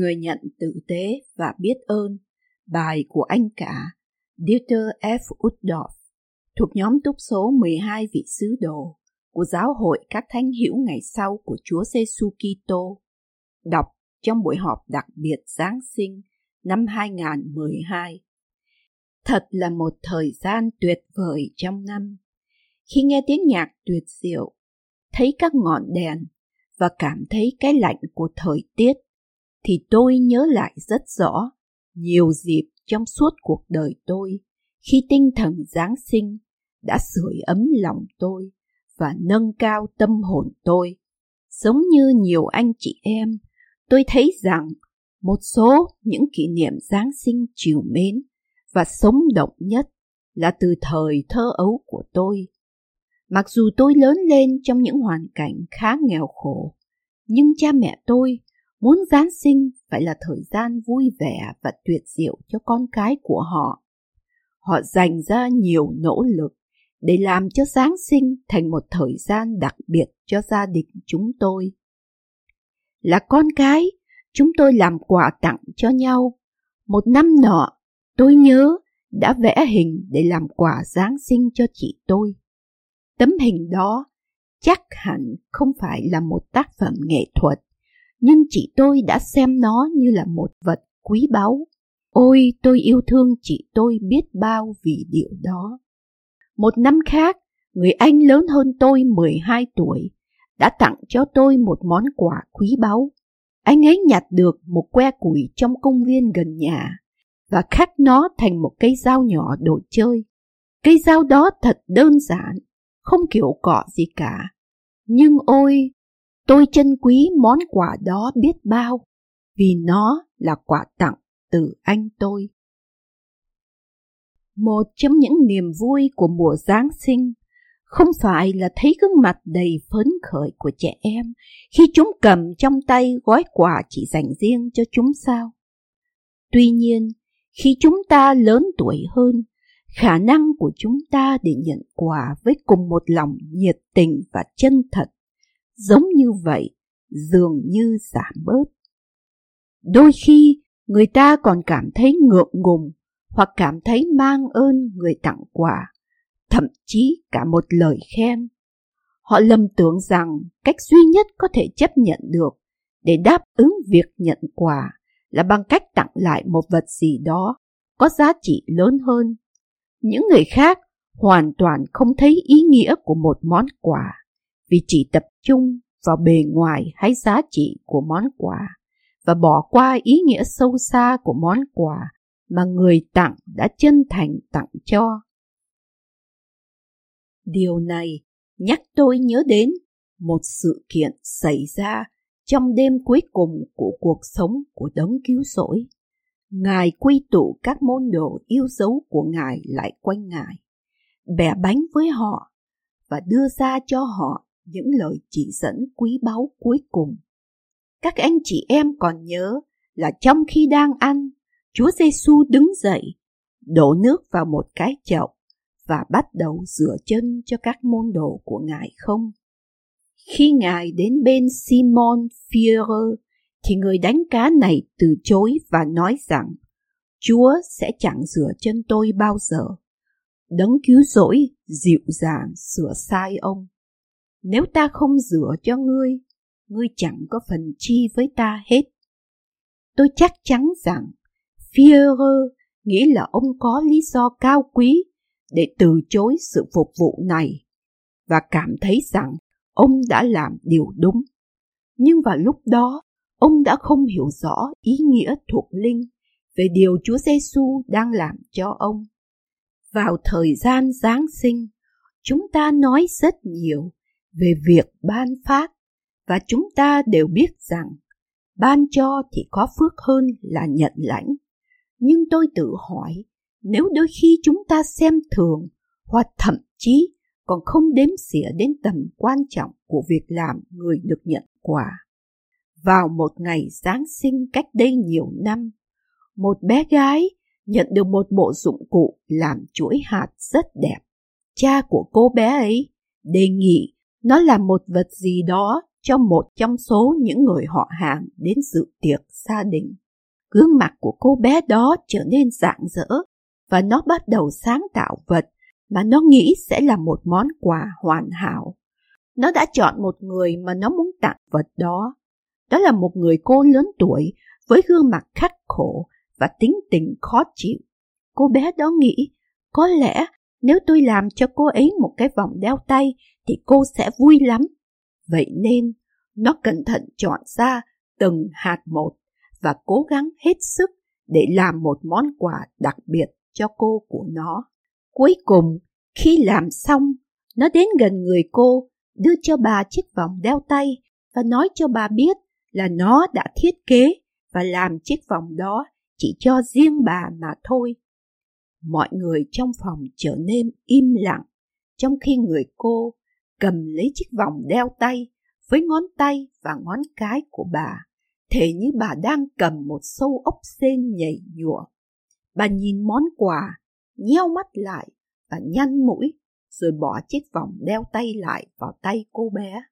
Người nhận tử tế và biết ơn, bài của anh cả Dieter F. Uddorf thuộc nhóm túc số 12 vị sứ đồ của giáo hội các thánh hiểu ngày sau của Chúa Giêsu Kitô, đọc trong buổi họp đặc biệt Giáng sinh năm 2012. Thật là một thời gian tuyệt vời trong năm. Khi nghe tiếng nhạc tuyệt diệu, thấy các ngọn đèn và cảm thấy cái lạnh của thời tiết, thì tôi nhớ lại rất rõ nhiều dịp trong suốt cuộc đời tôi khi tinh thần Giáng sinh đã sưởi ấm lòng tôi và nâng cao tâm hồn tôi. Giống như nhiều anh chị em, tôi thấy rằng một số những kỷ niệm Giáng sinh chiều mến và sống động nhất là từ thời thơ ấu của tôi. Mặc dù tôi lớn lên trong những hoàn cảnh khá nghèo khổ, nhưng cha mẹ tôi muốn Giáng sinh phải là thời gian vui vẻ và tuyệt diệu cho con cái của họ. Họ dành ra nhiều nỗ lực để làm cho Giáng sinh thành một thời gian đặc biệt cho gia đình chúng tôi. Là con cái, chúng tôi làm quà tặng cho nhau. Một năm nọ, tôi nhớ đã vẽ hình để làm quà Giáng sinh cho chị tôi. Tấm hình đó chắc hẳn không phải là một tác phẩm nghệ thuật, nhưng chị tôi đã xem nó như là một vật quý báu. Ôi, tôi yêu thương chị tôi biết bao vì điều đó. Một năm khác, người anh lớn hơn tôi 12 tuổi đã tặng cho tôi một món quà quý báu. Anh ấy nhặt được một que củi trong công viên gần nhà và khắc nó thành một cây dao nhỏ đồ chơi. Cây dao đó thật đơn giản, không kiểu cọ gì cả. Nhưng ôi, tôi trân quý món quà đó biết bao, vì nó là quà tặng từ anh tôi. Một trong những niềm vui của mùa Giáng sinh không phải là thấy gương mặt đầy phấn khởi của trẻ em khi chúng cầm trong tay gói quà chỉ dành riêng cho chúng sao. Tuy nhiên, khi chúng ta lớn tuổi hơn, khả năng của chúng ta để nhận quà với cùng một lòng nhiệt tình và chân thật, giống như vậy, dường như giảm bớt. Đôi khi, người ta còn cảm thấy ngượng ngùng hoặc cảm thấy mang ơn người tặng quà, thậm chí cả một lời khen. Họ lầm tưởng rằng cách duy nhất có thể chấp nhận được để đáp ứng việc nhận quà là bằng cách tặng lại một vật gì đó có giá trị lớn hơn. Những người khác hoàn toàn không thấy ý nghĩa của một món quà vì chỉ tập trung vào bề ngoài hay giá trị của món quà và bỏ qua ý nghĩa sâu xa của món quà mà người tặng đã chân thành tặng cho. Điều này nhắc tôi nhớ đến một sự kiện xảy ra trong đêm cuối cùng của cuộc sống của đấng cứu rỗi. Ngài quy tụ các môn đồ yêu dấu của Ngài lại quanh Ngài, bẻ bánh với họ và đưa ra cho họ những lời chỉ dẫn quý báu cuối cùng. Các anh chị em còn nhớ là trong khi đang ăn, Chúa Giêsu đứng dậy, đổ nước vào một cái chậu và bắt đầu rửa chân cho các môn đồ của Ngài không? Khi Ngài đến bên Simon Führer thì người đánh cá này từ chối và nói rằng Chúa sẽ chẳng rửa chân tôi bao giờ. Đấng cứu rỗi dịu dàng sửa sai ông. Nếu ta không rửa cho ngươi, ngươi chẳng có phần chi với ta hết. Tôi chắc chắn rằng Führer nghĩ là ông có lý do cao quý để từ chối sự phục vụ này và cảm thấy rằng ông đã làm điều đúng. Nhưng vào lúc đó, ông đã không hiểu rõ ý nghĩa thuộc linh về điều Chúa Giêsu đang làm cho ông. Vào thời gian Giáng sinh, chúng ta nói rất nhiều về việc ban phát và chúng ta đều biết rằng ban cho thì có phước hơn là nhận lãnh. Nhưng tôi tự hỏi, nếu đôi khi chúng ta xem thường hoặc thậm chí còn không đếm xỉa đến tầm quan trọng của việc làm người được nhận quà. Vào một ngày Giáng sinh cách đây nhiều năm, một bé gái nhận được một bộ dụng cụ làm chuỗi hạt rất đẹp. Cha của cô bé ấy đề nghị nó là một vật gì đó cho một trong số những người họ hàng đến dự tiệc gia đình. Gương mặt của cô bé đó trở nên rạng rỡ và nó bắt đầu sáng tạo vật mà nó nghĩ sẽ là một món quà hoàn hảo. Nó đã chọn một người mà nó muốn tặng vật đó. Đó là một người cô lớn tuổi với gương mặt khắc khổ và tính tình khó chịu. Cô bé đó nghĩ, có lẽ nếu tôi làm cho cô ấy một cái vòng đeo tay thì cô sẽ vui lắm. Vậy nên, nó cẩn thận chọn ra từng hạt một và cố gắng hết sức để làm một món quà đặc biệt cho cô của nó. Cuối cùng, khi làm xong, nó đến gần người cô, đưa cho bà chiếc vòng đeo tay và nói cho bà biết là nó đã thiết kế và làm chiếc vòng đó chỉ cho riêng bà mà thôi. Mọi người trong phòng trở nên im lặng, trong khi người cô cầm lấy chiếc vòng đeo tay với ngón tay và ngón cái của bà, thể như bà đang cầm một sâu ốc sên nhảy nhụa. Bà nhìn món quà, nheo mắt lại và nhăn mũi, rồi bỏ chiếc vòng đeo tay lại vào tay cô bé.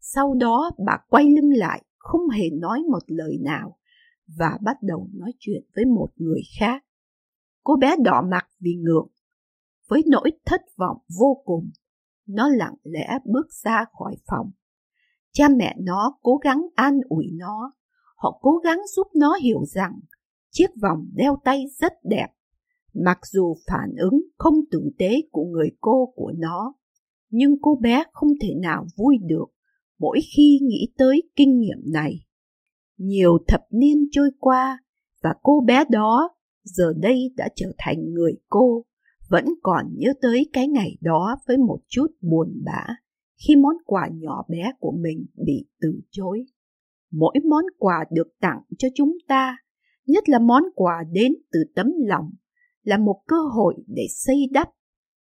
Sau đó bà quay lưng lại, không hề nói một lời nào, và bắt đầu nói chuyện với một người khác. Cô bé đỏ mặt vì ngượng. Với nỗi thất vọng vô cùng, nó lặng lẽ bước ra khỏi phòng. Cha mẹ nó cố gắng an ủi nó. Họ cố gắng giúp nó hiểu rằng chiếc vòng đeo tay rất đẹp. Mặc dù phản ứng không tử tế của người cô của nó, nhưng cô bé không thể nào vui được mỗi khi nghĩ tới kinh nghiệm này. Nhiều thập niên trôi qua và cô bé đó giờ đây đã trở thành người cô, vẫn còn nhớ tới cái ngày đó với một chút buồn bã khi món quà nhỏ bé của mình bị từ chối. Mỗi món quà được tặng cho chúng ta, nhất là món quà đến từ tấm lòng, là một cơ hội để xây đắp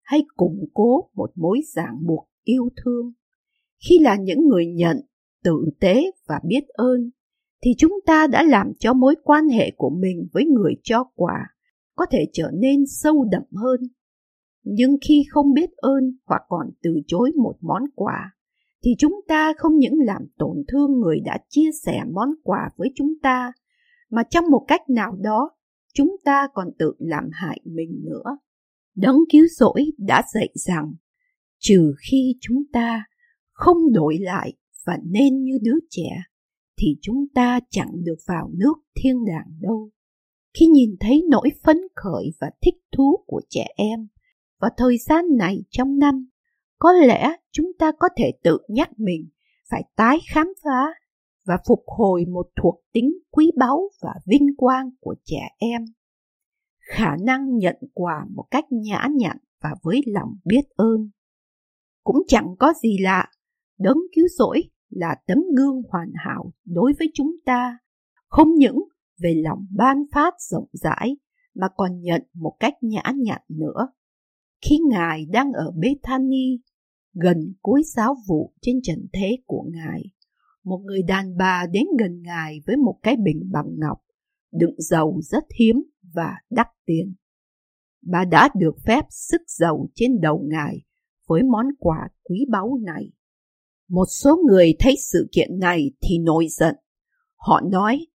hay củng cố một mối ràng buộc yêu thương. Khi là những người nhận, tử tế và biết ơn, thì chúng ta đã làm cho mối quan hệ của mình với người cho quà có thể trở nên sâu đậm hơn. Nhưng khi không biết ơn hoặc còn từ chối một món quà, thì chúng ta không những làm tổn thương người đã chia sẻ món quà với chúng ta, mà trong một cách nào đó, chúng ta còn tự làm hại mình nữa. Đấng cứu rỗi đã dạy rằng, trừ khi chúng ta không đổi lại và nên như đứa trẻ, thì chúng ta chẳng được vào nước thiên đàng đâu. Khi nhìn thấy nỗi phấn khởi và thích thú của trẻ em vào thời gian này trong năm, có lẽ chúng ta có thể tự nhắc mình phải tái khám phá và phục hồi một thuộc tính quý báu và vinh quang của trẻ em. Khả năng nhận quà một cách nhã nhặn và với lòng biết ơn. Cũng chẳng có gì lạ, đấng cứu rỗi là tấm gương hoàn hảo đối với chúng ta, không những về lòng ban phát rộng rãi mà còn nhận một cách nhã nhặn nữa. Khi Ngài đang ở Bethany, gần cuối giáo vụ trên trần thế của Ngài, một người đàn bà đến gần Ngài với một cái bình bằng ngọc, đựng dầu rất hiếm và đắt tiền. Bà đã được phép sức dầu trên đầu Ngài với món quà quý báu này. Một số người thấy sự kiện này thì nổi giận. Họ nói,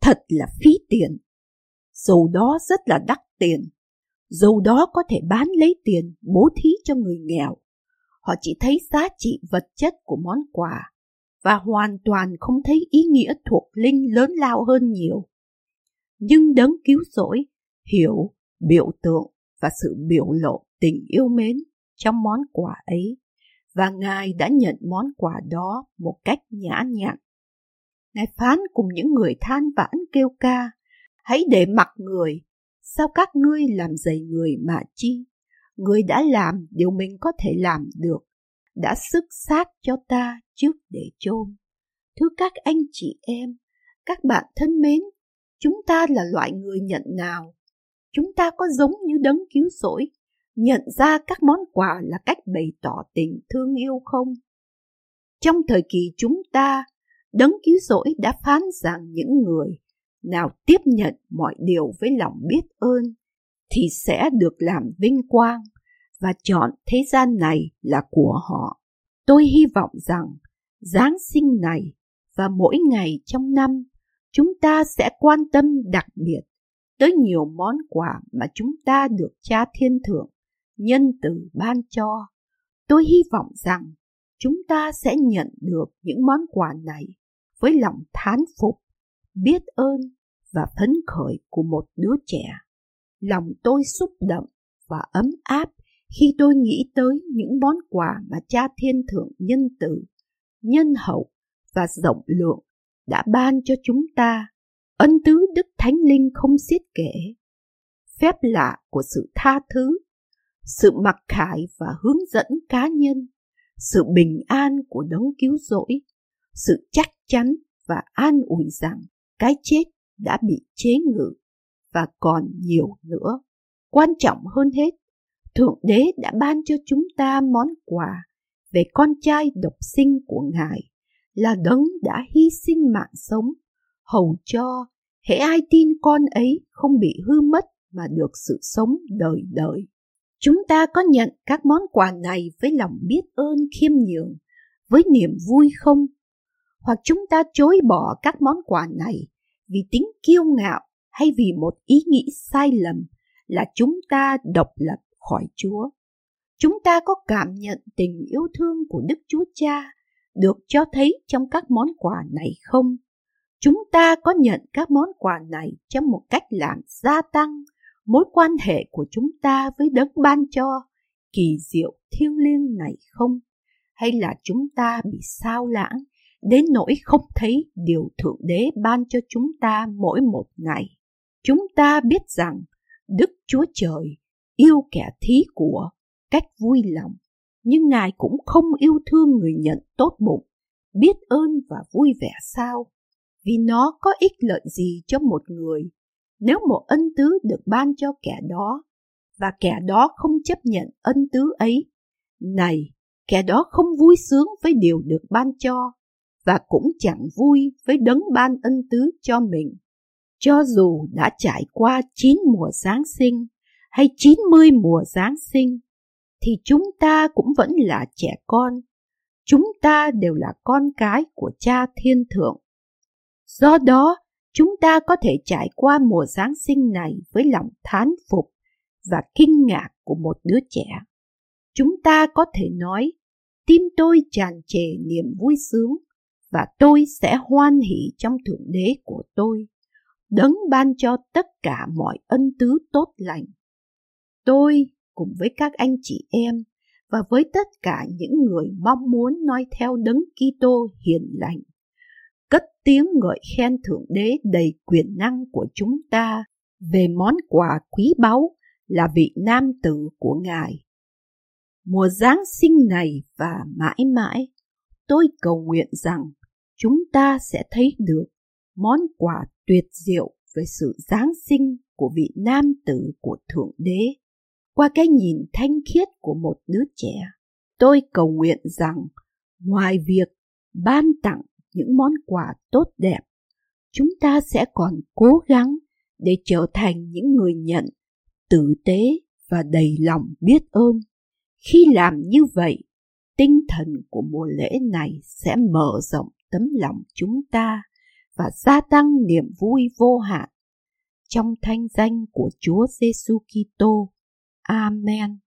thật là phí tiền. Dầu đó rất là đắt tiền. Dầu đó có thể bán lấy tiền bố thí cho người nghèo. Họ chỉ thấy giá trị vật chất của món quà và hoàn toàn không thấy ý nghĩa thuộc linh lớn lao hơn nhiều. Nhưng đấng cứu rỗi, hiểu, biểu tượng và sự biểu lộ tình yêu mến trong món quà ấy và Ngài đã nhận món quà đó một cách nhã nhặn. Ngài phán cùng những người than vãn kêu ca, hãy để mặc người, sao các ngươi làm dày người mà chi? Người đã làm điều mình có thể làm được, đã sức xác cho ta trước để chôn. Thưa các anh chị em, các bạn thân mến, chúng ta là loại người nhận nào? Chúng ta có giống như đấng cứu rỗi nhận ra các món quà là cách bày tỏ tình thương yêu không? Trong thời kỳ chúng ta, đấng cứu rỗi đã phán rằng những người nào tiếp nhận mọi điều với lòng biết ơn thì sẽ được làm vinh quang và chọn thế gian này là của họ. Tôi hy vọng rằng Giáng sinh này và mỗi ngày trong năm, chúng ta sẽ quan tâm đặc biệt tới nhiều món quà mà chúng ta được cha thiên thượng nhân từ ban cho. Tôi hy vọng rằng chúng ta sẽ nhận được những món quà này với lòng thán phục, biết ơn và phấn khởi của một đứa trẻ. Lòng tôi xúc động và ấm áp khi tôi nghĩ tới những món quà mà cha thiên thượng nhân từ, nhân hậu và rộng lượng đã ban cho chúng ta. Ân tứ Đức Thánh Linh không xiết kể. Phép lạ của sự tha thứ, sự mặc khải và hướng dẫn cá nhân, sự bình an của đấng cứu rỗi, sự chắc chắn và an ủi rằng cái chết đã bị chế ngự và còn nhiều nữa. Quan trọng hơn hết, Thượng Đế đã ban cho chúng ta món quà về con trai độc sinh của Ngài là đấng đã hy sinh mạng sống, hầu cho hễ ai tin con ấy không bị hư mất mà được sự sống đời đời. Chúng ta có nhận các món quà này với lòng biết ơn khiêm nhường, với niềm vui không? Hoặc chúng ta chối bỏ các món quà này vì tính kiêu ngạo hay vì một ý nghĩ sai lầm là chúng ta độc lập khỏi Chúa. Chúng ta có cảm nhận tình yêu thương của Đức Chúa Cha được cho thấy trong các món quà này không? Chúng ta có nhận các món quà này trong một cách làm gia tăng mối quan hệ của chúng ta với đấng ban cho kỳ diệu thiêng liêng này không? Hay là chúng ta bị sao lãng đến nỗi không thấy điều Thượng Đế ban cho chúng ta mỗi một ngày? Chúng ta biết rằng Đức Chúa Trời yêu kẻ thí của cách vui lòng, nhưng Ngài cũng không yêu thương người nhận tốt bụng, biết ơn và vui vẻ sao? Vì nó có ích lợi gì cho một người nếu một ân tứ được ban cho kẻ đó, và kẻ đó không chấp nhận ân tứ ấy, này, kẻ đó không vui sướng với điều được ban cho, và cũng chẳng vui với đấng ban ân tứ cho mình. Cho dù đã trải qua chín mùa Giáng sinh hay chín mươi mùa Giáng sinh, thì chúng ta cũng vẫn là trẻ con. Chúng ta đều là con cái của cha thiên thượng. Do đó chúng ta có thể trải qua mùa Giáng sinh này với lòng thán phục và kinh ngạc của một đứa trẻ. Chúng ta có thể nói, tim tôi tràn trề niềm vui sướng và tôi sẽ hoan hỷ trong Thượng Đế của tôi, đấng ban cho tất cả mọi ân tứ tốt lành. Tôi cùng với các anh chị em và với tất cả những người mong muốn nói theo đấng Kitô hiền lành tiếng ngợi khen Thượng Đế đầy quyền năng của chúng ta về món quà quý báu là vị nam tử của Ngài. Mùa Giáng sinh này và mãi mãi, tôi cầu nguyện rằng chúng ta sẽ thấy được món quà tuyệt diệu về sự Giáng sinh của vị nam tử của Thượng Đế qua cái nhìn thanh khiết của một đứa trẻ. Tôi cầu nguyện rằng ngoài việc ban tặng những món quà tốt đẹp, chúng ta sẽ còn cố gắng để trở thành những người nhận tử tế và đầy lòng biết ơn khi làm như vậy, tinh thần của mùa lễ này sẽ mở rộng tấm lòng chúng ta và gia tăng niềm vui vô hạn trong thanh danh của Chúa Giêsu Kitô. Amen.